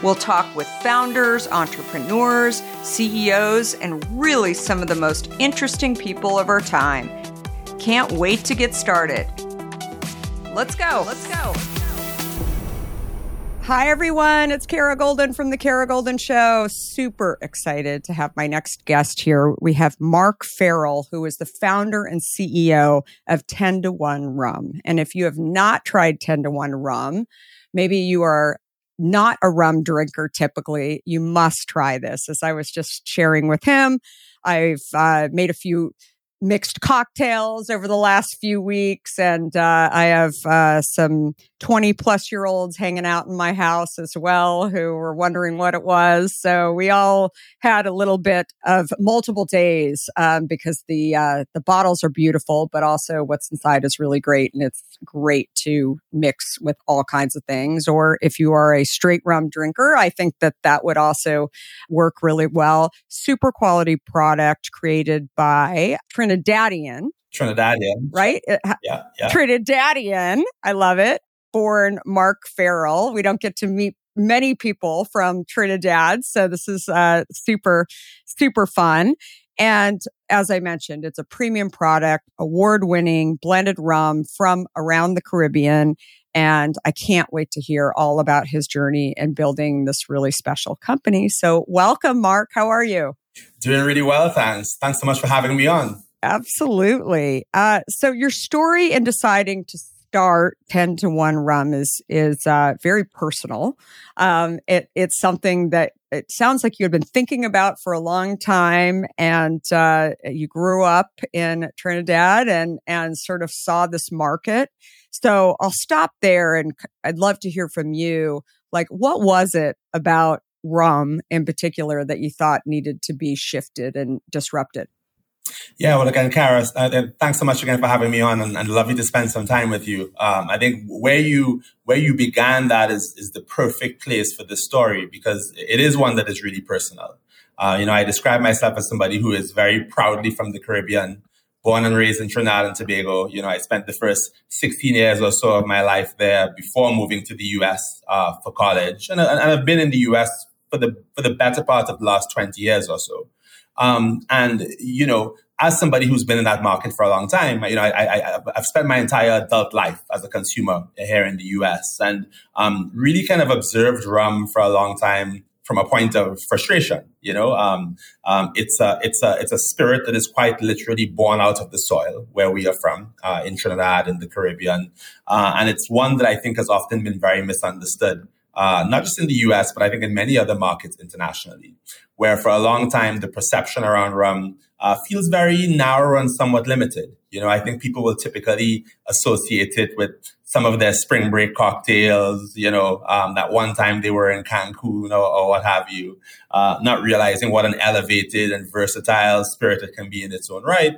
We'll talk with founders, entrepreneurs, CEOs, and really some of the most interesting people of our time. Can't wait to get started. Let's go. Let's go. Hi, everyone. It's Kara Goldin from The Kara Goldin Show. Super excited to have my next guest here. We have Mark Farrell, who is the founder and CEO of 10 to 1 Rum. And if you have not tried 10 to 1 Rum, maybe you are not a rum drinker typically, you must try this. As I was just sharing with him, I've uh, made a few mixed cocktails over the last few weeks. And uh, I have uh, some 20 plus year olds hanging out in my house as well who were wondering what it was. So we all had a little bit of multiple days um, because the uh, the bottles are beautiful, but also what's inside is really great. And it's great to mix with all kinds of things. Or if you are a straight rum drinker, I think that that would also work really well. Super quality product created by Trinidadian. Trinidadian. Right? Yeah, yeah. Trinidadian. I love it. Born Mark Farrell. We don't get to meet many people from Trinidad. So this is uh, super, super fun. And as I mentioned, it's a premium product, award winning blended rum from around the Caribbean. And I can't wait to hear all about his journey in building this really special company. So welcome, Mark. How are you? Doing really well, thanks. Thanks so much for having me on. Absolutely. Uh, so your story in deciding to start 10 to 1 rum is is uh, very personal. Um, it, it's something that it sounds like you had been thinking about for a long time and uh, you grew up in trinidad and and sort of saw this market. So i'll stop there and i'd love to hear from you. Like what was it about rum in particular that you thought needed to be shifted and disrupted yeah, well, again, Kara, uh, thanks so much again for having me on, and, and lovely to spend some time with you. Um, I think where you where you began that is is the perfect place for the story because it is one that is really personal. Uh, you know, I describe myself as somebody who is very proudly from the Caribbean, born and raised in Trinidad and Tobago. You know, I spent the first 16 years or so of my life there before moving to the U.S. Uh, for college, and, and, I've been in the U.S. for the for the better part of the last 20 years or so. Um, and you know, as somebody who's been in that market for a long time, you know, I, I, have spent my entire adult life as a consumer here in the U.S. and um, really kind of observed rum for a long time from a point of frustration. You know, um, um, it's a it's a it's a spirit that is quite literally born out of the soil where we are from uh, in Trinidad in the Caribbean, uh, and it's one that I think has often been very misunderstood. Uh, not just in the US, but I think in many other markets internationally, where for a long time the perception around rum uh, feels very narrow and somewhat limited. You know, I think people will typically associate it with some of their spring break cocktails, you know, um, that one time they were in Cancun or, or what have you, uh, not realizing what an elevated and versatile spirit it can be in its own right.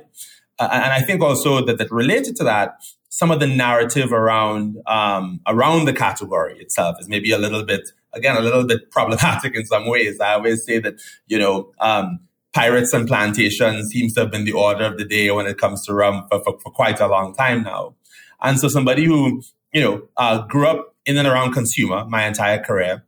Uh, and I think also that, that related to that, some of the narrative around um, around the category itself is maybe a little bit, again, a little bit problematic in some ways. I always say that, you know, um, pirates and plantations seems to have been the order of the day when it comes to rum for, for, for quite a long time now. And so somebody who, you know, uh, grew up in and around consumer my entire career,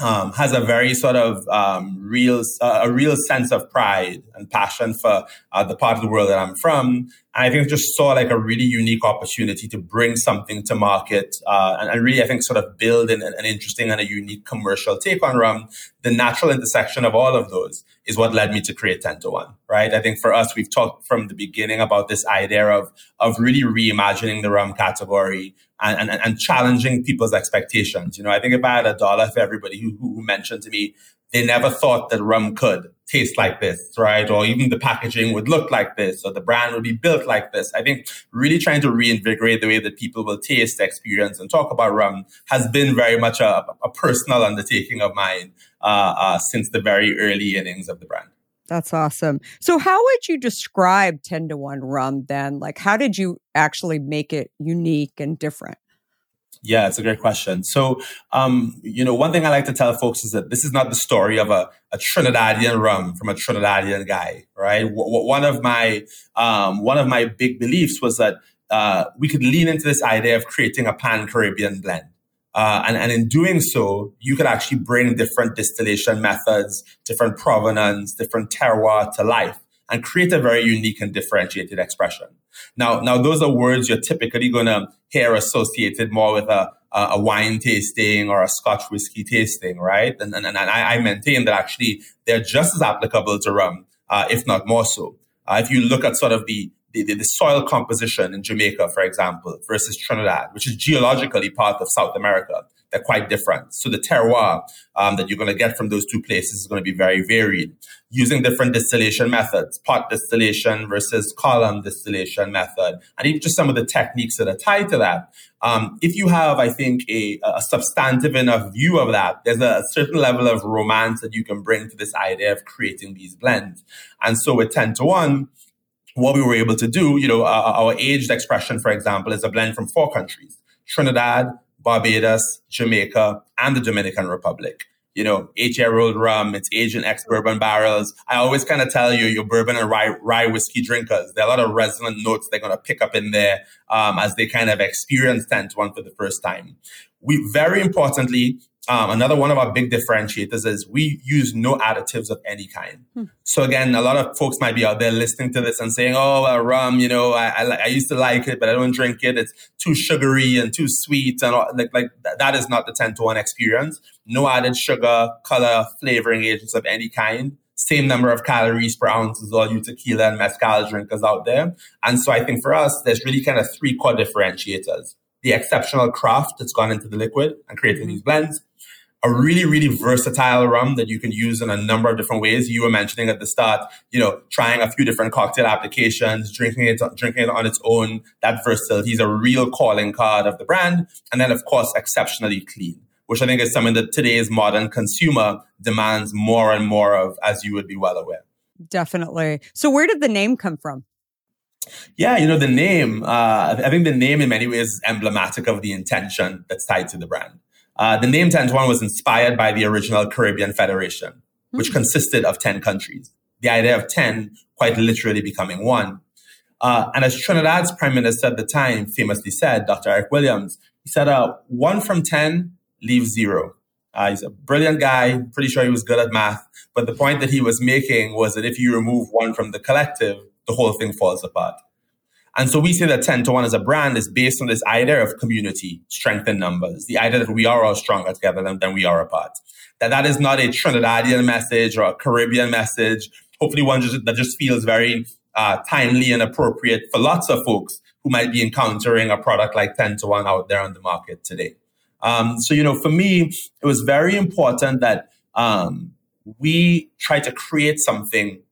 um, has a very sort of um, real, uh, a real sense of pride and passion for uh, the part of the world that I'm from. And I think just saw like a really unique opportunity to bring something to market uh, and, and, really, I think, sort of build an, an, interesting and a unique commercial take on rum. The natural intersection of all of those is what led me to create 10 to 1, right? I think for us, we've talked from the beginning about this idea of, of really reimagining the rum category and, and, and challenging people's expectations. You know, I think if I had a dollar for everybody who, who mentioned to me, they never thought that rum could taste like this, right? Or even the packaging would look like this, or the brand would be built like this. I think really trying to reinvigorate the way that people will taste, experience, and talk about rum has been very much a, a personal undertaking of mine uh, uh, since the very early innings of the brand. That's awesome. So, how would you describe 10 to 1 rum then? Like, how did you actually make it unique and different? Yeah, it's a great question. So, um, you know, one thing I like to tell folks is that this is not the story of a, a Trinidadian rum from a Trinidadian guy, right? W- one of my um, one of my big beliefs was that uh, we could lean into this idea of creating a pan Caribbean blend. Uh, and, and in doing so, you could actually bring different distillation methods, different provenance, different terroir to life and create a very unique and differentiated expression. Now, now those are words you're typically going to hear associated more with a, a wine tasting or a Scotch whiskey tasting, right? And, and, and I, I maintain that actually they're just as applicable to rum, uh, if not more so. Uh, if you look at sort of the, the, the, soil composition in Jamaica, for example, versus Trinidad, which is geologically part of South America, they're quite different. So the terroir um, that you're going to get from those two places is going to be very varied. Using different distillation methods, pot distillation versus column distillation method, and even just some of the techniques that are tied to that. Um, if you have, I think, a, a, substantive enough view of that, there's a certain level of romance that you can bring to this idea of creating these blends. And so with 10 to 1, what we were able to do, you know, our, our aged expression, for example, is a blend from four countries Trinidad, Barbados, Jamaica, and the Dominican Republic. You know, eight year old rum, it's in ex bourbon barrels. I always kind of tell you, your bourbon and rye, rye whiskey drinkers, there are a lot of resonant notes they're going to pick up in there um, as they kind of experience 10 to 1 for the first time. We very importantly, um, another one of our big differentiators is we use no additives of any kind. Hmm. So again, a lot of folks might be out there listening to this and saying, "Oh, well, rum, you know, I, I, I, used to like it, but I don't drink it. It's too sugary and too sweet, and all, like, like that is not the ten to one experience. No added sugar, color, flavoring agents of any kind. Same number of calories per ounce as all you tequila and mezcal drinkers out there. And so I think for us, there's really kind of three core differentiators the exceptional craft that's gone into the liquid and creating these blends, a really, really versatile rum that you can use in a number of different ways. You were mentioning at the start, you know, trying a few different cocktail applications, drinking it, drinking it on its own. That versatility is a real calling card of the brand. And then, of course, exceptionally clean, which I think is something that today's modern consumer demands more and more of, as you would be well aware. Definitely. So where did the name come from? Yeah, you know, the name, uh, I think the name in many ways is emblematic of the intention that's tied to the brand. Uh, the name 10-1 was inspired by the original Caribbean Federation. which mm-hmm. consisted of 10 countries. The idea of 10 quite literally becoming one. Uh, and as Trinidad's prime minister at the time famously said, Dr. Eric Williams, he said, uh, one from 10 leaves zero. Uh, he's a brilliant guy. Pretty sure he was good at math. But the point that he was making was that if you remove one from the collective, the whole thing falls apart. And so we say that 10 to 1 as a brand is based on this idea of community, strength in numbers, the idea that we are all stronger together than, than we are apart. That that is not a Trinidadian message or a Caribbean message. Hopefully one just, that just feels very uh, timely and appropriate for lots of folks who might be encountering a product like 10 to 1 out there on the market today. Um, so, you know, for me, it was very important that um, we try to create something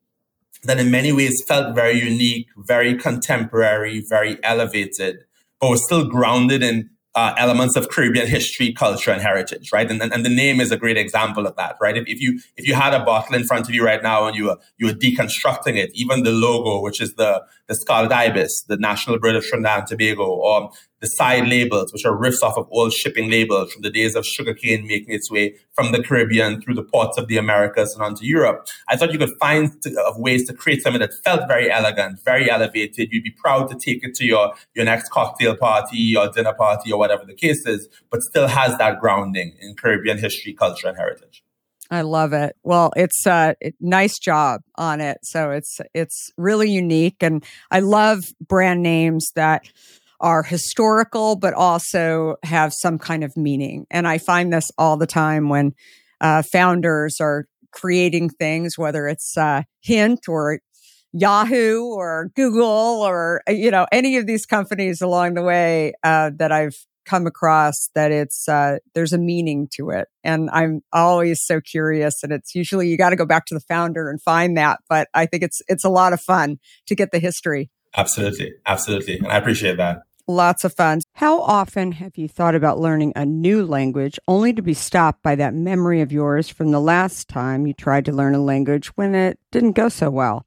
that in many ways felt very unique, very contemporary, very elevated, but was still grounded in uh, elements of Caribbean history, culture, and heritage, right? And, and, and, the name is a great example of that, right? If, if you if you had a bottle in front of you right now and you were you were deconstructing it, even the logo, which is the the scarlet ibis, the national bird of Trinidad and Tobago, or the side labels, which are riffs off of old shipping labels from the days of sugarcane making its way from the Caribbean through the ports of the Americas and onto Europe. I thought you could find to, of ways to create something that felt very elegant, very elevated. You'd be proud to take it to your, your next cocktail party or dinner party or whatever the case is, but still has that grounding in Caribbean history, culture, and heritage. I love it. Well, it's a uh, nice job on it. So it's it's really unique and I love brand names that are historical, but also have some kind of meaning. And I find this all the time when uh, founders are creating things, whether it's uh, Hint or Yahoo or Google or you know any of these companies along the way uh, that I've come across that it's uh, there's a meaning to it, and I'm always so curious. And it's usually you got to go back to the founder and find that, but I think it's it's a lot of fun to get the history. Absolutely, absolutely, and I appreciate that. Lots of fun. How often have you thought about learning a new language only to be stopped by that memory of yours from the last time you tried to learn a language when it didn't go so well?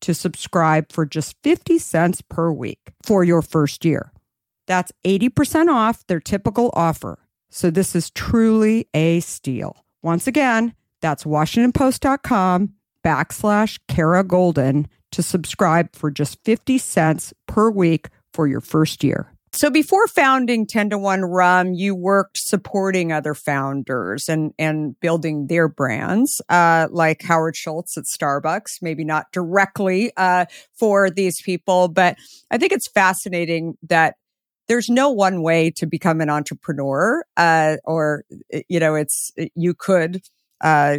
to subscribe for just 50 cents per week for your first year. That's 80% off their typical offer. So this is truly a steal. Once again, that's WashingtonPost.com backslash Kara Goldin to subscribe for just 50 cents per week for your first year. So before founding 10 to 1 Rum, you worked supporting other founders and, and building their brands, uh, like Howard Schultz at Starbucks, maybe not directly, uh, for these people, but I think it's fascinating that there's no one way to become an entrepreneur, uh, or, you know, it's, you could, uh,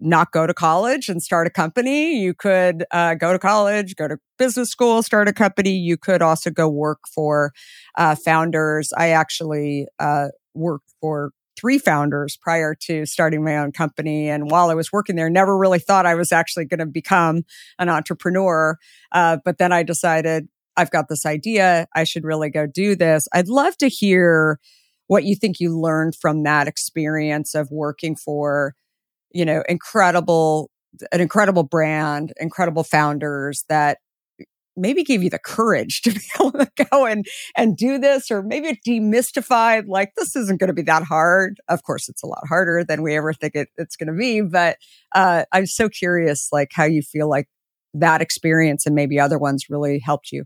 not go to college and start a company. You could uh, go to college, go to business school, start a company. You could also go work for uh, founders. I actually uh, worked for three founders prior to starting my own company. And while I was working there, never really thought I was actually going to become an entrepreneur. Uh, but then I decided I've got this idea. I should really go do this. I'd love to hear what you think you learned from that experience of working for you know, incredible, an incredible brand, incredible founders that maybe gave you the courage to be able to go and and do this or maybe it demystified like this isn't going to be that hard. Of course it's a lot harder than we ever think it, it's going to be but uh, i'm so curious like how you feel like that experience and maybe other ones really helped you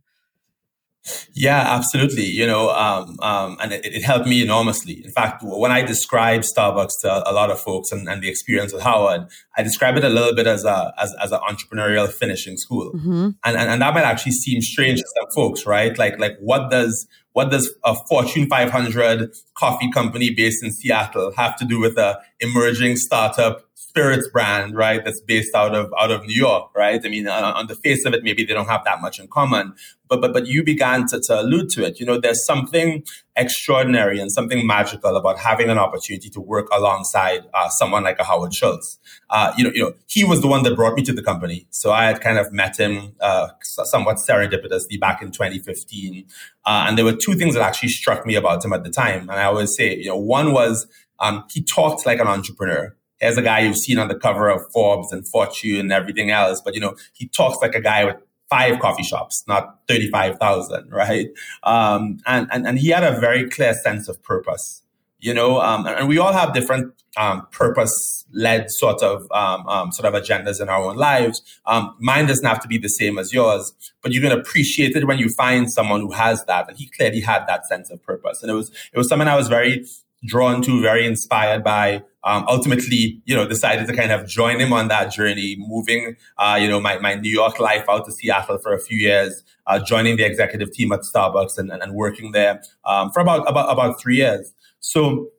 yeah, absolutely. You know, um, um, and it, it, helped me enormously. In fact, when I describe Starbucks to a lot of folks and, and, the experience with Howard, I describe it a little bit as a as, as an entrepreneurial finishing school, mm-hmm. and, and and that might actually seem strange to some folks, right? Like like what does what does a Fortune 500 coffee company based in Seattle have to do with a emerging startup spirits brand, right? That's based out of out of New York, right? I mean, uh, on the face of it, maybe they don't have that much in common, but but but you began to, to allude to it. You know, there's something extraordinary and something magical about having an opportunity to work alongside uh, someone like a Howard Schultz. Uh, you know, you know, he was the one that brought me to the company, so I had kind of met him uh, somewhat serendipitously back in 2015, uh, and there were two things that actually struck me about him at the time, and I always say, you know, one was um, he talked like an entrepreneur as a guy you've seen on the cover of Forbes and Fortune and everything else. But, you know, he talks like a guy with five coffee shops, not 35,000, right? Um, and, and, and he had a very clear sense of purpose, you know, um, and we all have different, um, purpose led sort of, um, um, sort of agendas in our own lives. Um, mine doesn't have to be the same as yours, but you can appreciate it when you find someone who has that. And he clearly had that sense of purpose. And it was, it was something I was very drawn to, very inspired by um, ultimately, you know, decided to kind of join him on that journey, moving, uh, you know, my, my New York life out to Seattle for a few years, uh, joining the executive team at Starbucks and, and, and working there um, for about, about, about three years. So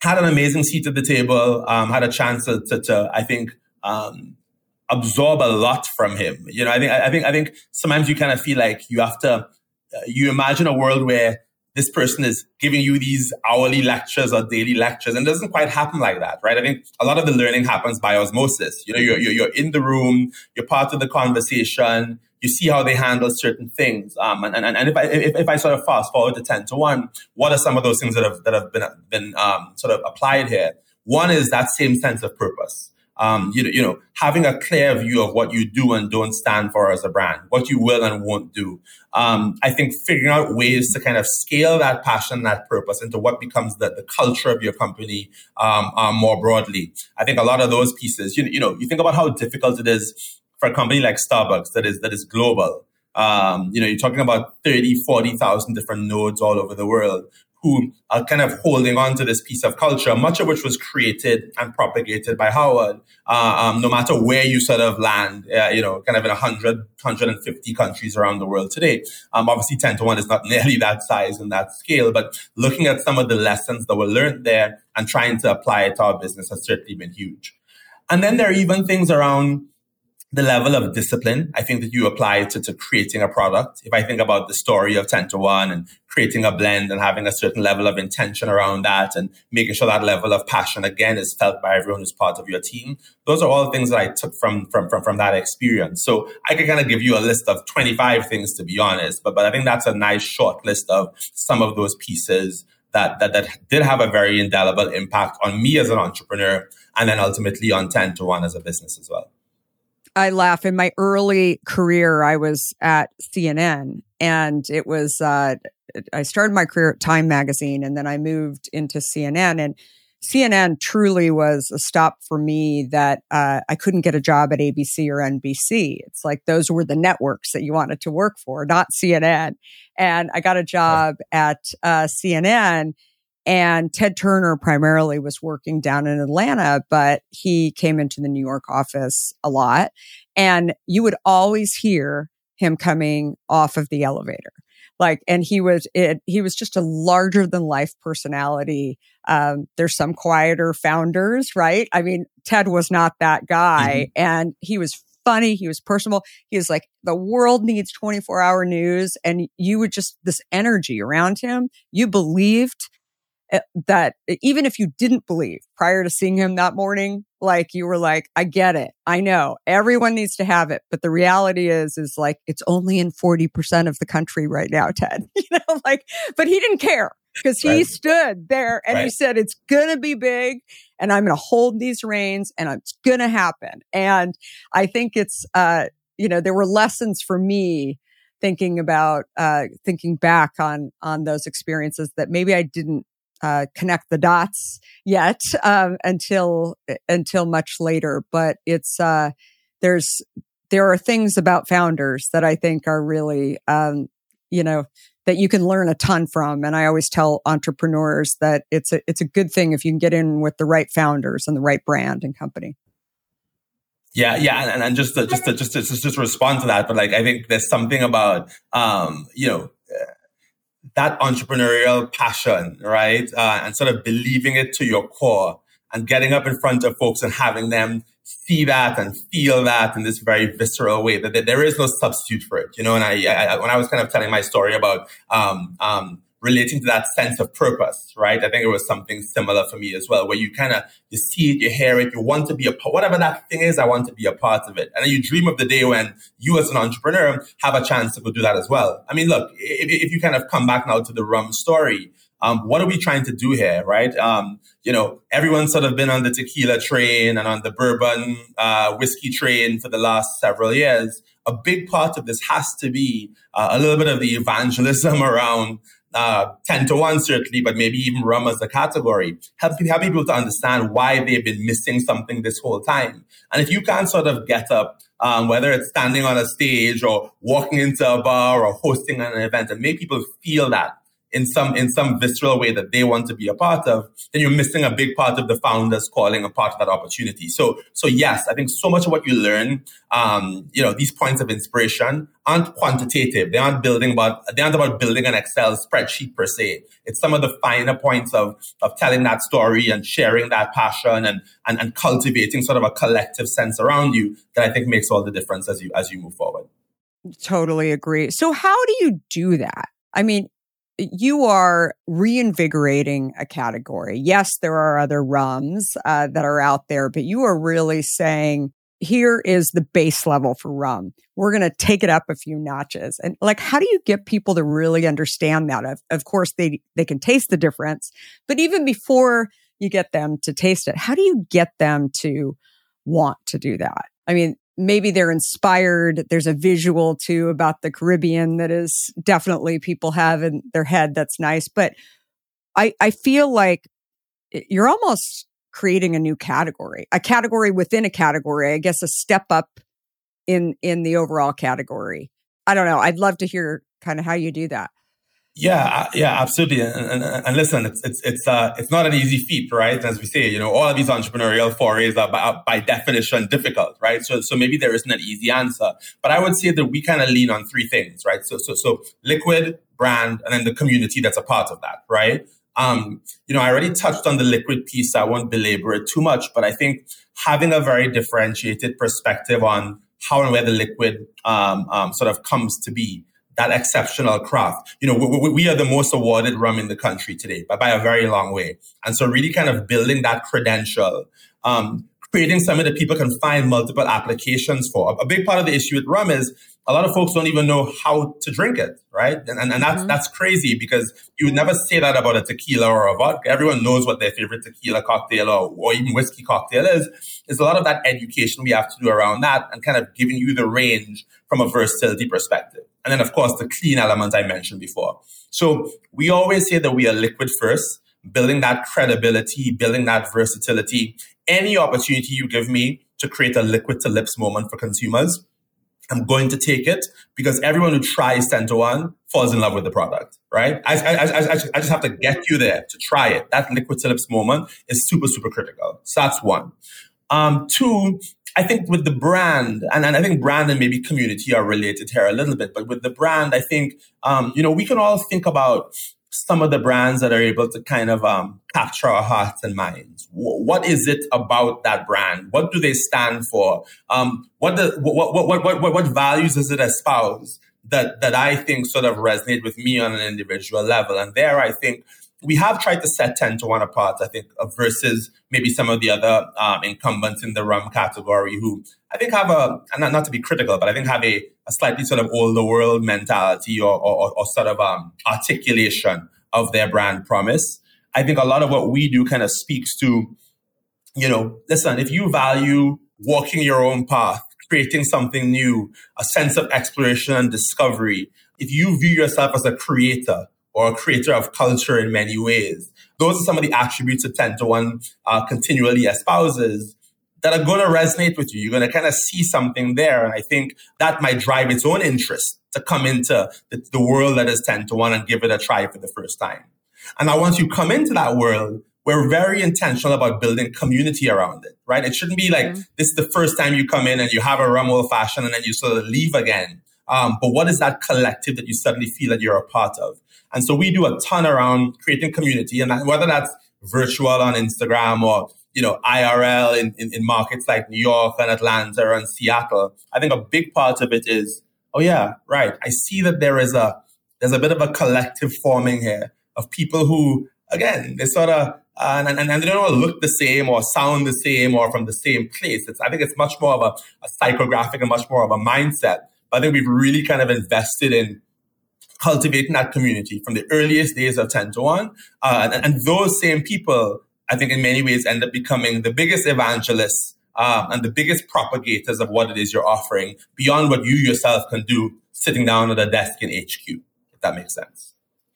had an amazing seat at the table, um, had a chance to, to, to I think, um, absorb a lot from him. You know, I think, I think, I think sometimes you kind of feel like you have to, uh, you imagine a world where this person is giving you these hourly lectures or daily lectures and doesn't quite happen like that, right? I think a lot of the learning happens by osmosis. You know, you're, you're, you're in the room, you're part of the conversation, you see how they handle certain things. Um, and, and, and if I, if, if I sort of fast forward to 10 to 1, what are some of those things that have, that have been, been, um, sort of applied here? One is that same sense of purpose um, you know, you know, having a clear view of what you do and don't stand for as a brand, what you will and won't do. Um, I think figuring out ways to kind of scale that passion, that purpose into what becomes the, the culture of your company um, um, more broadly. I think a lot of those pieces, you, you know, you think about how difficult it is for a company like Starbucks that is that is global. Um, you know, you're talking about 30, 40,000 different nodes all over the world who are kind of holding on to this piece of culture, much of which was created and propagated by Howard. Uh, um, no matter where you sort of land, uh, you know, kind of in 100, 150 countries around the world today. Um, obviously 10 to 1 is not nearly that size and that scale, but looking at some of the lessons that were learned there and trying to apply it to our business has certainly been huge. And then there are even things around the level of discipline I think that you apply to, to creating a product. If I think about the story of 10 to 1 and creating a blend and having a certain level of intention around that and making sure that level of passion again is felt by everyone who's part of your team. Those are all things that I took from, from, from, from that experience. So I could kind of give you a list of 25 things to be honest, but, but I think that's a nice short list of some of those pieces that, that, that did have a very indelible impact on me as an entrepreneur and then ultimately on 10 to 1 as a business as well. I laugh. In my early career, I was at CNN and it was, uh, I started my career at Time Magazine and then I moved into CNN. And CNN truly was a stop for me that uh, I couldn't get a job at ABC or NBC. It's like those were the networks that you wanted to work for, not CNN. And I got a job at uh, CNN and Ted Turner primarily was working down in Atlanta, but he came into the New York office a lot. And you would always hear him coming off of the elevator. Like, and he was, it, he was just a larger than life personality. Um, there's some quieter founders, right? I mean, Ted was not that guy mm-hmm. and he was funny. He was personable. He was like, the world needs 24 hour news. And you would just, this energy around him, you believed that even if you didn't believe prior to seeing him that morning, like you were like, I get it. I know everyone needs to have it. But the reality is, is like, it's only in 40% of the country right now, Ted, you know, like, but he didn't care because he right. stood there and right. he said, it's going to be big and I'm going to hold these reins and it's going to happen. And I think it's, uh, you know, there were lessons for me thinking about, uh, thinking back on, on those experiences that maybe I didn't uh, connect the dots yet um, until until much later. But it's uh, there's there are things about founders that I think are really um, you know that you can learn a ton from. And I always tell entrepreneurs that it's a it's a good thing if you can get in with the right founders and the right brand and company. Yeah, yeah, and, and just to, just to, just to, just to respond to that, but like I think there's something about um, you know that entrepreneurial passion, right? Uh, and sort of believing it to your core and getting up in front of folks and having them see that and feel that in this very visceral way that there is no substitute for it, you know. And I, I when I was kind of telling my story about um, um, relating to that sense of purpose, right? I think it was something similar for me as well, where you kind of you see it, you hear it, you want to be a part, whatever that thing is, I want to be a part of it, and then you dream of the day when you, as an entrepreneur, have a chance to go do that as well. I mean, look, if, if you kind of come back now to the rum story. Um, what are we trying to do here, right? Um, you know, everyone's sort of been on the tequila train and on the bourbon uh, whiskey train for the last several years. A big part of this has to be uh, a little bit of the evangelism around uh, 10 to 1 certainly, but maybe even rum as a category, help, help people to understand why they've been missing something this whole time. And if you can't sort of get up, um, whether it's standing on a stage or walking into a bar or hosting an event and make people feel that in some in some visceral way that they want to be a part of, then you're missing a big part of the founders calling a part of that opportunity. So so yes, I think so much of what you learn, um, you know, these points of inspiration aren't quantitative. They aren't building about they aren't about building an Excel spreadsheet per se. It's some of the finer points of of telling that story and sharing that passion and and, and cultivating sort of a collective sense around you that I think makes all the difference as you as you move forward. Totally agree. So how do you do that? I mean, you are reinvigorating a category. Yes, there are other rums uh, that are out there, but you are really saying, here is the base level for rum. We're going to take it up a few notches. And like, how do you get people to really understand that? Of, of course, they, they can taste the difference, but even before you get them to taste it, how do you get them to want to do that? I mean, maybe they're inspired. There's a visual too about the Caribbean that is definitely people have in their head that's nice. But I, I feel like you're almost creating a new category, a category within a category, I guess a step up in, in the overall category. I don't know. I'd love to hear kind of how you do that. Yeah, yeah, absolutely. And, and, and, listen, it's it's it's uh, it's not an easy feat, right? As we say, you know, all of these entrepreneurial forays are by, by definition difficult, right? So so maybe there isn't an easy answer, but I would say that we kind of lean on three things, right? So so so liquid, brand, and then the community that's a part of that, right? Um, you know, I already touched on the liquid piece. I won't belabor it too much, but I think having a very differentiated perspective on how and where the liquid um, um, sort of comes to be that exceptional craft. You know, we, we, are the most awarded rum in the country today, but by a very long way. And so really kind of building that credential, um, creating something that people can find multiple applications for. A big part of the issue with rum is a lot of folks don't even know how to drink it, right? And, and, and that's, mm-hmm. that's crazy because you would never say that about a tequila or a vodka. Everyone knows what their favorite tequila cocktail or, or even whiskey cocktail is. There's a lot of that education we have to do around that and kind of giving you the range from a versatility perspective. And then, of course, the clean element I mentioned before. So we always say that we are liquid first, building that credibility, building that versatility. Any opportunity you give me to create a liquid to lips moment for consumers, I'm going to take it because everyone who tries 10 to 1 falls in love with the product, right? I, I, I, I, just have to get you there to try it. That liquid to lips moment is super, super critical. So that's one. Um, two, I think with the brand, and, and I think brand and maybe community are related here a little bit, but with the brand, I think, um, you know, we can all think about some of the brands that are able to kind of um, capture our hearts and minds. W- what is it about that brand? What do they stand for? Um, what, the, what, what, what, what, what values does it espouse that, that I think sort of resonate with me on an individual level? And there, I think we have tried to set 10 to 1 apart, I think, uh, versus maybe some of the other um, incumbents in the rum category who I think have a, not, not to be critical, but I think have a, a slightly sort of older world mentality or, or, or sort of um, articulation of their brand promise. I think a lot of what we do kind of speaks to, you know, listen, if you value walking your own path, creating something new, a sense of exploration and discovery, if you view yourself as a creator, or a creator of culture in many ways. Those are some of the attributes that 10 to 1 uh, continually espouses that are going to resonate with you. You're going to kind of see something there. And I think that might drive its own interest to come into the, the world that is 10 to 1 and give it a try for the first time. And now once you come into that world, we're very intentional about building community around it, right? It shouldn't be like mm-hmm. this is the first time you come in and you have a rum old fashioned and then you sort of leave again. Um, but what is that collective that you suddenly feel that you're a part of? And so we do a ton around creating community and that, whether that's virtual on Instagram or, you know, IRL in, in, in markets like New York and Atlanta and Seattle. I think a big part of it is, oh yeah, right. I see that there is a, there's a bit of a collective forming here of people who, again, they sort of, uh, and, and, and, they don't all look the same or sound the same or from the same place. It's, I think it's much more of a, a psychographic and much more of a mindset. But I think we've really kind of invested in cultivating that community from the earliest days of 10 to 1. Uh, and, and, those same people, I think in many ways end up becoming the biggest evangelists um, and the biggest propagators of what it is you're offering beyond what you yourself can do sitting down at a desk in HQ, if that makes sense.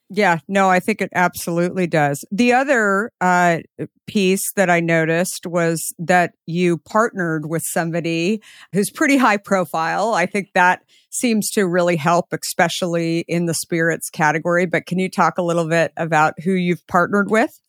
Yeah, no, I think it absolutely does. The other uh, piece that I noticed was that you partnered with somebody who's pretty high profile. I think that seems to really help, especially in the spirits category. But can you talk a little bit about who you've partnered with?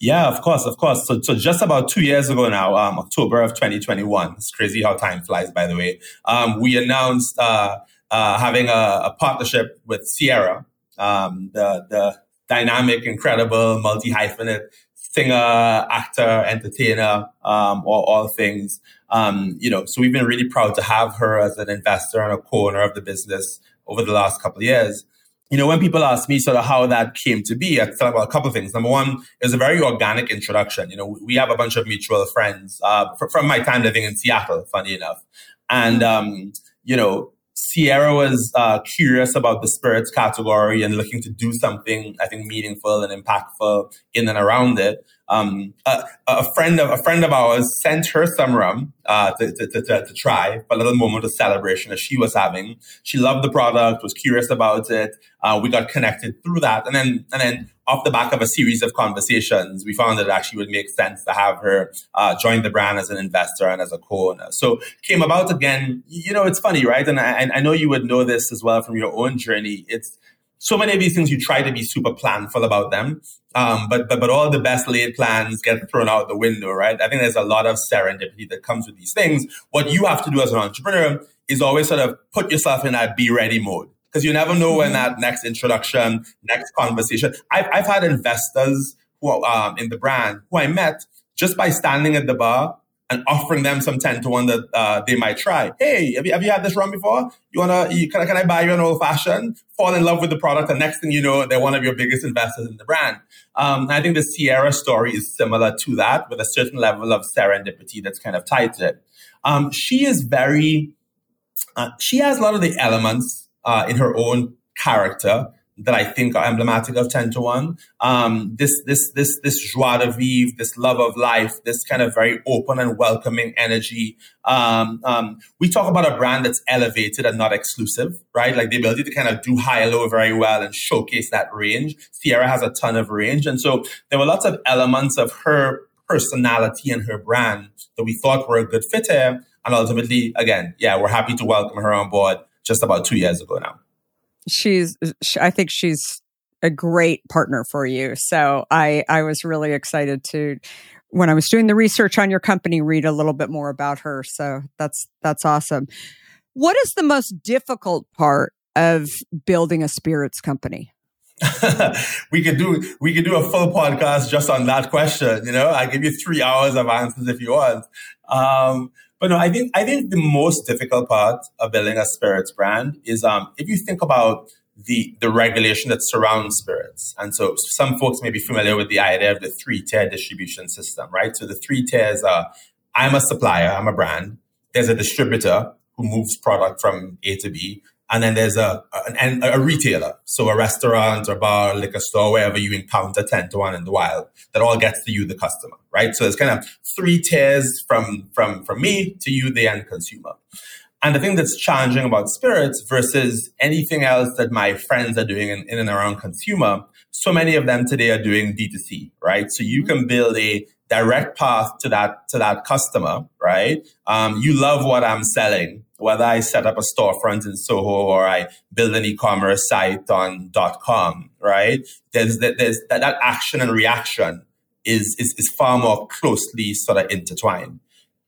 Yeah, of course, of course. So, so just about two years ago now, um, October of 2021, it's crazy how time flies, by the way, um, we announced uh, uh, having a, a, partnership with Ciara, um, the, the dynamic, incredible, multi hyphenate singer, actor, entertainer, um, all, all things. Um, you know, so we've been really proud to have her as an investor and a co-owner of the business over the last couple of years you know, when people ask me sort of how that came to be, I tell about a couple of things. Number one, it was a very organic introduction. You know, we have a bunch of mutual friends uh, from my time living in Seattle, funny enough. And, um, you know, Ciara was uh, curious about the spirits category and looking to do something, I think, meaningful and impactful in and around it um, a, a, friend of a friend of ours sent her some rum uh, to, to, to, to, try for a little moment of celebration that she was having. She loved the product, was curious about it. Uh, we got connected through that, and then and then off the back of a series of conversations, we found that it actually would make sense to have her uh, join the brand as an investor and as a co-owner. So came about again. You know, it's funny, right? And I, I know you would know this as well from your own journey. It's so many of these things you try to be super planful about them. Um, but, but, but all the best laid plans get thrown out the window, right? I think there's a lot of serendipity that comes with these things. What you have to do as an entrepreneur is always sort of put yourself in that be ready mode because you never know when that next introduction, next conversation. I've, I've had investors who are, um, in the brand who I met just by standing at the bar and offering them some 10 to 1 that uh, they might try. Hey, have you, have you had this rum before? You wanna, you, can, I, can I buy you an old fashioned? Fall in love with the product. And next thing you know, they're one of your biggest investors in the brand. Um, I think the Ciara story is similar to that with a certain level of serendipity that's kind of tied to it. Um, she is very, uh, she has a lot of the elements uh, in her own character that I think are emblematic of 10 to 1. Um, this, this, this, this joie de vivre, this love of life, this kind of very open and welcoming energy. Um, um, we talk about a brand that's elevated and not exclusive, right? Like the ability to kind of do high and low very well and showcase that range. Ciara has a ton of range. And so there were lots of elements of her personality and her brand that we thought were a good fit here. And ultimately, again, yeah, we're happy to welcome her on board just about two years ago now she's I think she's a great partner for you. So I I was really excited to when I was doing the research on your company read a little bit more about her. So that's that's awesome. What is the most difficult part of building a spirits company? we could do we could do a full podcast just on that question. You know, I give you three hours of answers if you want. Um, but no, I think I think the most difficult part of building a spirits brand is um, if you think about the the regulation that surrounds spirits. And so some folks may be familiar with the idea of the three tier distribution system, right? So the three tiers are I'm a supplier, I'm a brand. There's a distributor who moves product from A to B. And then there's a, a, a retailer, so a restaurant or bar, liquor store, wherever you encounter 10 to 1 in the wild, that all gets to you, the customer, right? So it's kind of three tiers from, from, from me to you, the end consumer. And the thing that's challenging about spirits versus anything else that my friends are doing in, in and around consumer, so many of them today are doing D2C, right? So you can build a direct path to that, to that customer, right? Um, you love what I'm selling whether I set up a storefront in Soho or I build an e-commerce site on .com, right? There's, there's that, that action and reaction is, is, is far more closely sort of intertwined.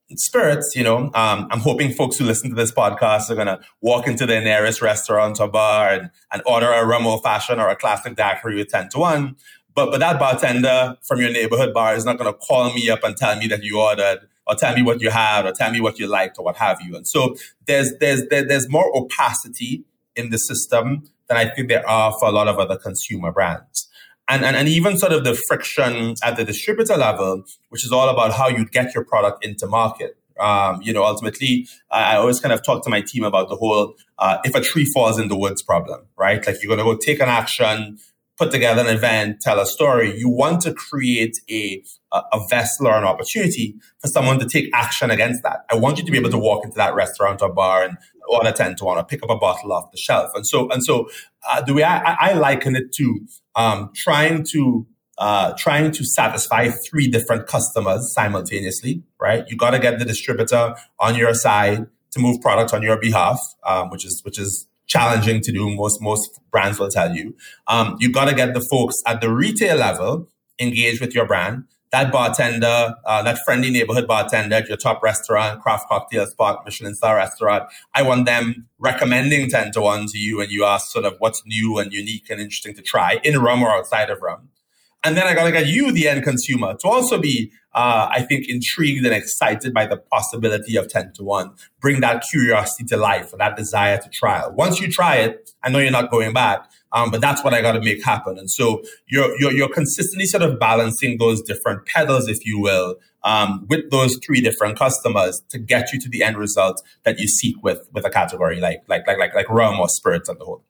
In spirits, you know, um, I'm hoping folks who listen to this podcast are going to walk into their nearest restaurant or bar and, and order a rum old fashioned or a classic daiquiri with 10 to 1. But, but that bartender from your neighborhood bar is not going to call me up and tell me that you ordered or tell me what you had or tell me what you liked or what have you. And so there's there's there's more opacity in the system than I think there are for a lot of other consumer brands. And, and, and even sort of the friction at the distributor level, which is all about how you get your product into market. Um, you know, ultimately, I always kind of talk to my team about the whole uh, if a tree falls in the woods problem, right? Like you're going to go take an action, put together an event, tell a story. You want to create a, a vessel or an opportunity for someone to take action against that. I want you to be able to walk into that restaurant or bar and order 10 to 1 or pick up a bottle off the shelf. And so, and so uh, the way I, I liken it to um, trying to uh, trying to satisfy three different customers simultaneously, right? You got to get the distributor on your side to move products on your behalf, um, which is which is challenging to do. Most most brands will tell you. Um, you got to get the folks at the retail level engaged with your brand. That bartender, uh, that friendly neighborhood bartender at your top restaurant, craft cocktail spot, Michelin star restaurant, I want them recommending 10 to 1 to you and you ask sort of what's new and unique and interesting to try in rum or outside of rum. And then I got to get you, the end consumer, to also be, uh, I think, intrigued and excited by the possibility of 10 to 1. Bring that curiosity to life or that desire to trial. Once you try it, I know you're not going back, um, but that's what I got to make happen. And so you're, you're, you're, consistently sort of balancing those different pedals, if you will, um, with those three different customers to get you to the end result that you seek with, with a category like, like, like, like, like rum or spirits on the whole.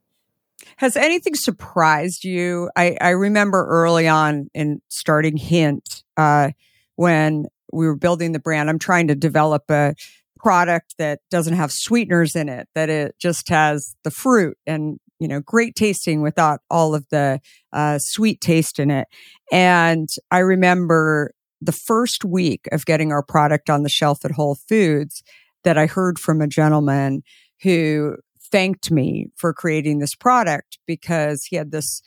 Has anything surprised you? I, I remember early on in starting Hint, uh, when we were building the brand, I'm trying to develop a product that doesn't have sweeteners in it, that it just has the fruit and, you know, great tasting without all of the uh, sweet taste in it. And I remember the first week of getting our product on the shelf at Whole Foods that I heard from a gentleman who thanked me for creating this product because he had this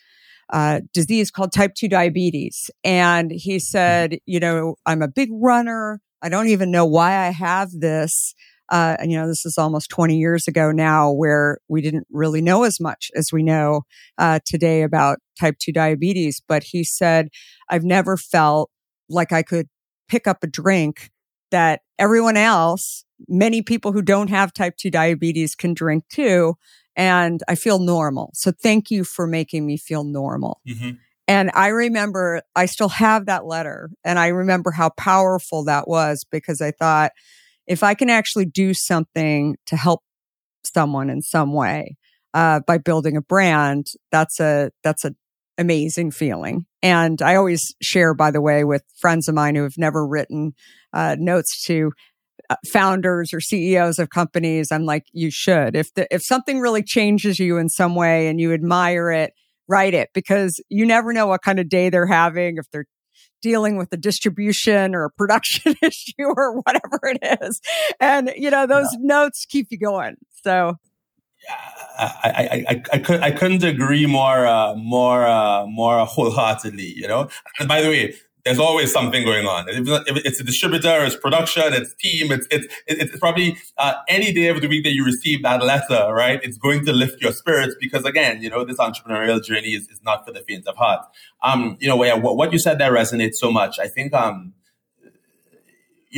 uh, disease called type 2 diabetes. And he said, you know, I'm a big runner. I don't even know why I have this. Uh, and, you know, this is almost 20 years ago now where we didn't really know as much as we know uh, today about type 2 diabetes. But he said, I've never felt like I could pick up a drink that everyone else many people who don't have type 2 diabetes can drink too. And I feel normal. So thank you for making me feel normal. Mm-hmm. And I remember I still have that letter and I remember how powerful that was because I thought if I can actually do something to help someone in some way uh, by building a brand, that's a, that's an amazing feeling. And I always share, by the way, with friends of mine who have never written uh, notes to founders or CEOs of companies, I'm like, you should. If the, if something really changes you in some way and you admire it, write it because you never know what kind of day they're having, if they're dealing with a distribution or a production issue or whatever it is. And, you know, those yeah. notes keep you going. So. I, I, I, I, could, I couldn't agree more, uh, more, uh, more wholeheartedly, you know? And by the way, there's always something going on. If it's a distributor, it's production, it's team, it's it's it's probably uh, any day of the week that you receive that letter, right? It's going to lift your spirits because again, you know, this entrepreneurial journey is, is not for the faint of heart. Um, you know, what you said there resonates so much. I think um,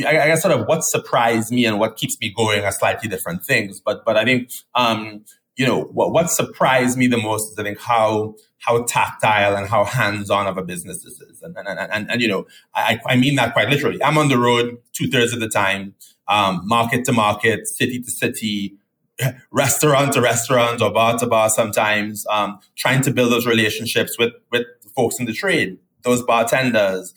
I, I guess sort of what surprised me and what keeps me going are slightly different things. But but I think um, you know, what, what surprised me the most is I think how, how tactile and how hands-on of a business this is. And, and, and, and, you know, I, I mean that quite literally. I'm on the road two thirds of the time, um, market to market, city to city, restaurant to restaurant or bar to bar sometimes, um, trying to build those relationships with, with folks in the trade, those bartenders,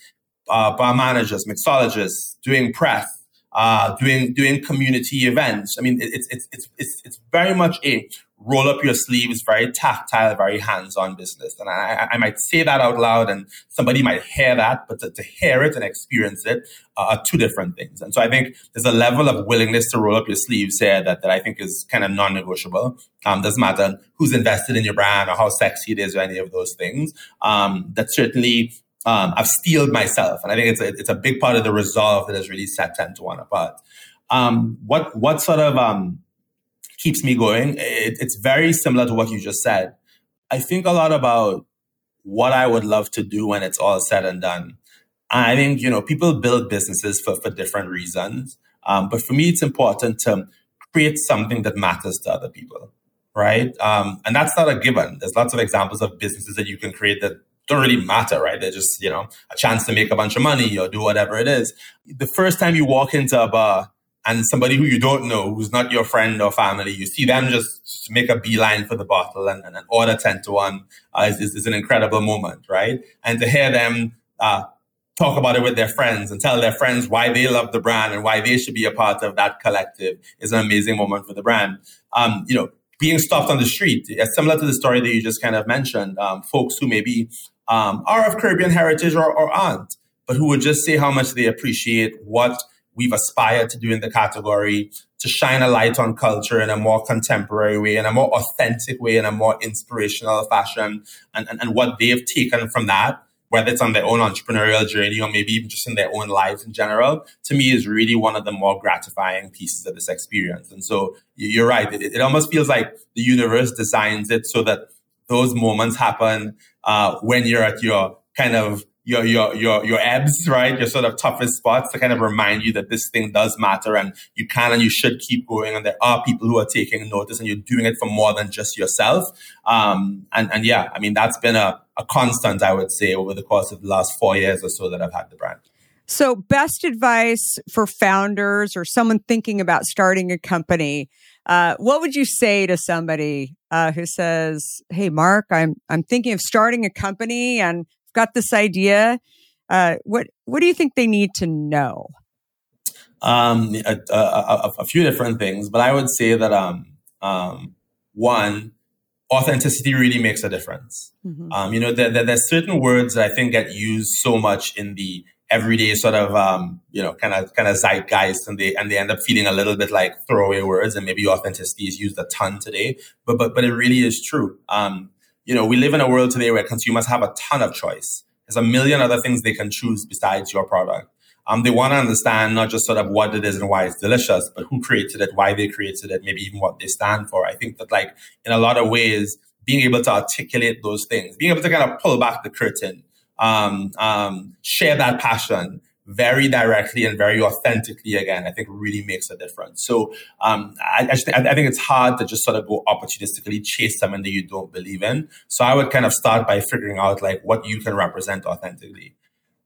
uh, bar managers, mixologists, doing press, uh, doing doing community events. I mean, it's it's it's it's it's very much a roll up your sleeves, very tactile, very hands on business. And I, I might say that out loud, and somebody might hear that, but to, to hear it and experience it uh, are two different things. And so I think there's a level of willingness to roll up your sleeves here that, that I think is kind of non negotiable. Um, doesn't matter who's invested in your brand or how sexy it is or any of those things. Um, that certainly um, I've steeled myself, and I think it's a, it's a big part of the resolve that has really set ten to one apart. Um, what what sort of um, keeps me going? It, it's very similar to what you just said. I think a lot about what I would love to do when it's all said and done. I think you know people build businesses for for different reasons, um, but for me, it's important to create something that matters to other people right? Um, and that's not a given. There's lots of examples of businesses that you can create that don't really matter, right? They're just, you know, a chance to make a bunch of money or do whatever it is. The first time you walk into a bar and somebody who you don't know, who's not your friend or family, you see them just make a beeline for the bottle and, and, order 10 to 1 uh, is, is, an incredible moment, right? And to hear them uh, talk about it with their friends and tell their friends why they love the brand and why they should be a part of that collective is an amazing moment for the brand. Um, you know, being stopped on the street, similar to the story that you just kind of mentioned, um, folks who maybe um, are of Caribbean heritage or, or aren't, but who would just say how much they appreciate what we've aspired to do in the category to shine a light on culture in a more contemporary way, in a more authentic way, in a more inspirational fashion, and, and, and what they've taken from that whether it's on their own entrepreneurial journey or maybe even just in their own lives in general, to me is really one of the more gratifying pieces of this experience. And so you're right. It, it almost feels like the universe designs it so that those moments happen uh, when you're at your kind of your your your your ebbs, right? Your sort of toughest spots to kind of remind you that this thing does matter and you can and you should keep going. And there are people who are taking notice and you're doing it for more than just yourself. Um, and and yeah, I mean that's been a, a constant, I would say, over the course of the last four years or so that I've had the brand. So, best advice for founders or someone thinking about starting a company. Uh, what would you say to somebody uh, who says, "Hey, Mark, I'm I'm thinking of starting a company and got this idea. Uh, what what do you think they need to know? Um, a, a, a, few different things, but I would say that um, um, one, authenticity really makes a difference. Mm-hmm. Um, you know, there, there, there's certain words that I think get used so much in the everyday sort of um, you know kind of kind of zeitgeist, and they and they end up feeling a little bit like throwaway words, and maybe authenticity is used a ton today, but but but it really is true. Um, you know, we live in a world today where consumers have a ton of choice. There's a million other things they can choose besides your product. Um, they want to understand not just sort of what it is and why it's delicious, but who created it, why they created it, maybe even what they stand for. I think that like in a lot of ways, being able to articulate those things, being able to kind of pull back the curtain, um, um, share that passion, very directly and very authentically again, I think really makes a difference. So um, I, I, th- I, think it's hard to just sort of go opportunistically chase something that you don't believe in. So I would kind of start by figuring out like what you can represent authentically.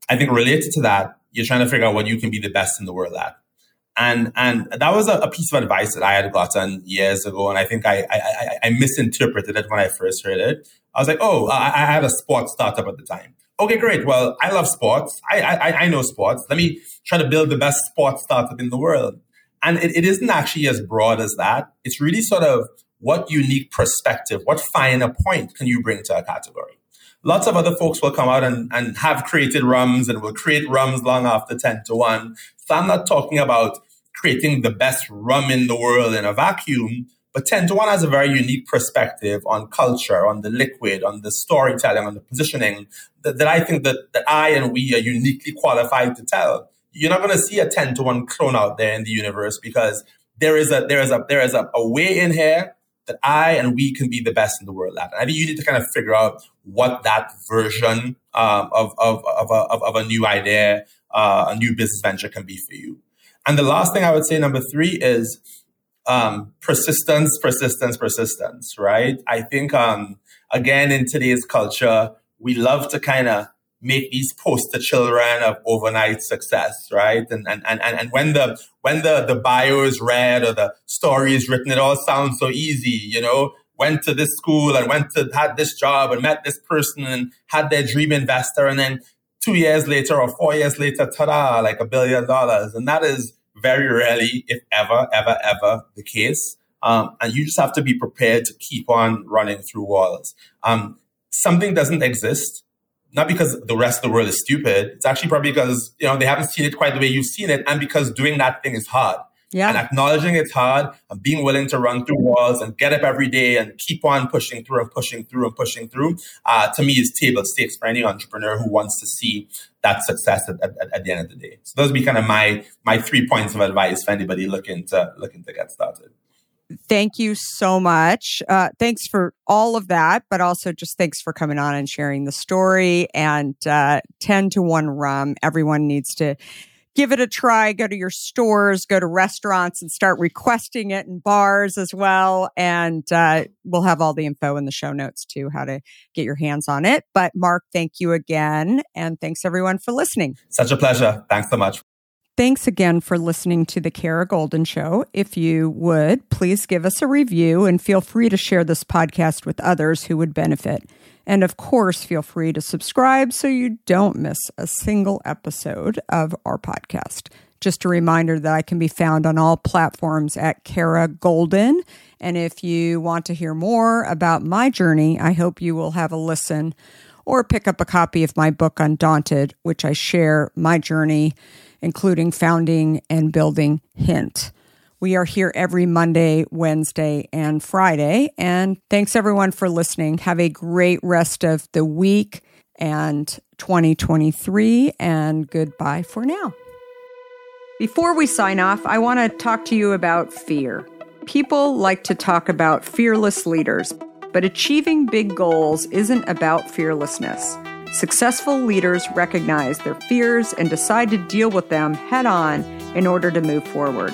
I think related to that, you're trying to figure out what you can be the best in the world at. And and that was a, a piece of advice that I had gotten years ago, and I think I, I, I misinterpreted it when I first heard it. I was like, oh, I, I had a sports startup at the time okay, great. Well, I love sports. I, I, I know sports. Let me try to build the best sports startup in the world. And it, it isn't actually as broad as that. It's really sort of what unique perspective, what finer point can you bring to a category? Lots of other folks will come out and, and have created rums and will create rums long after 10 to 1. So I'm not talking about creating the best rum in the world in a vacuum, but 10 to 1 has a very unique perspective on culture, on the liquid, on the storytelling, on the positioning that, that I think that, that I and we are uniquely qualified to tell. You're not going to see a 10 to 1 clone out there in the universe because there is a there is a there is a, a way in here that I and we can be the best in the world at. And I think you need to kind of figure out what that version um, of, of, of, a, of, a new idea, uh, a new business venture can be for you. And the last thing I would say, number three, is um, persistence, persistence, persistence, right? I think, um, again, in today's culture, we love to kind of make these poster children of overnight success, right? And, and, and, and when the, when the, the bio is read or the story is written, it all sounds so easy, you know, went to this school and went to, had this job and met this person and had their dream investor. And then two years later or four years later, ta-da, like a billion dollars. And that is, very rarely, if ever, ever, ever the case. Um, and you just have to be prepared to keep on running through walls. Um, something doesn't exist, not because the rest of the world is stupid. It's actually probably because, you know, they haven't seen it quite the way you've seen it and because doing that thing is hard. Yeah. And acknowledging it's hard and being willing to run through walls and get up every day and keep on pushing through and pushing through and pushing through, uh, to me is table stakes for any entrepreneur who wants to see that success at, at, at, the end of the day. So those would be kind of my my three points of advice for anybody looking to looking to get started. Thank you so much. Uh, thanks for all of that, but also just thanks for coming on and sharing the story. And uh, 10 to 1 rum, everyone needs to give it a try. Go to your stores, go to restaurants and start requesting it in bars as well. And uh, we'll have all the info in the show notes too, how to get your hands on it. But Mark, thank you again. And thanks everyone for listening. Such a pleasure. Thanks so much. Thanks again for listening to the Kara Goldin Show. If you would, please give us a review and feel free to share this podcast with others who would benefit. And of course, feel free to subscribe so you don't miss a single episode of our podcast. Just a reminder that I can be found on all platforms at Kara Goldin. And if you want to hear more about my journey, I hope you will have a listen or pick up a copy of my book, Undaunted, which I share my journey, including founding and building Hint. We are here every Monday, Wednesday, and Friday. And thanks everyone for listening. Have a great rest of the week and 2023, and goodbye for now. Before we sign off, I want to talk to you about fear. People like to talk about fearless leaders, but achieving big goals isn't about fearlessness. Successful leaders recognize their fears and decide to deal with them head on in order to move forward.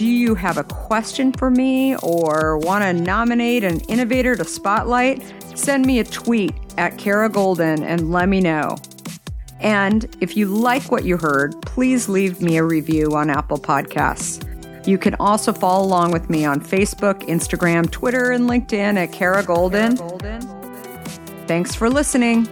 Do you have a question for me or want to nominate an innovator to spotlight? Send me a tweet at Kara Goldin and let me know. And if you like what you heard, please leave me a review on Apple Podcasts. You can also follow along with me on Facebook, Instagram, Twitter, and LinkedIn at Kara Goldin. Thanks for listening.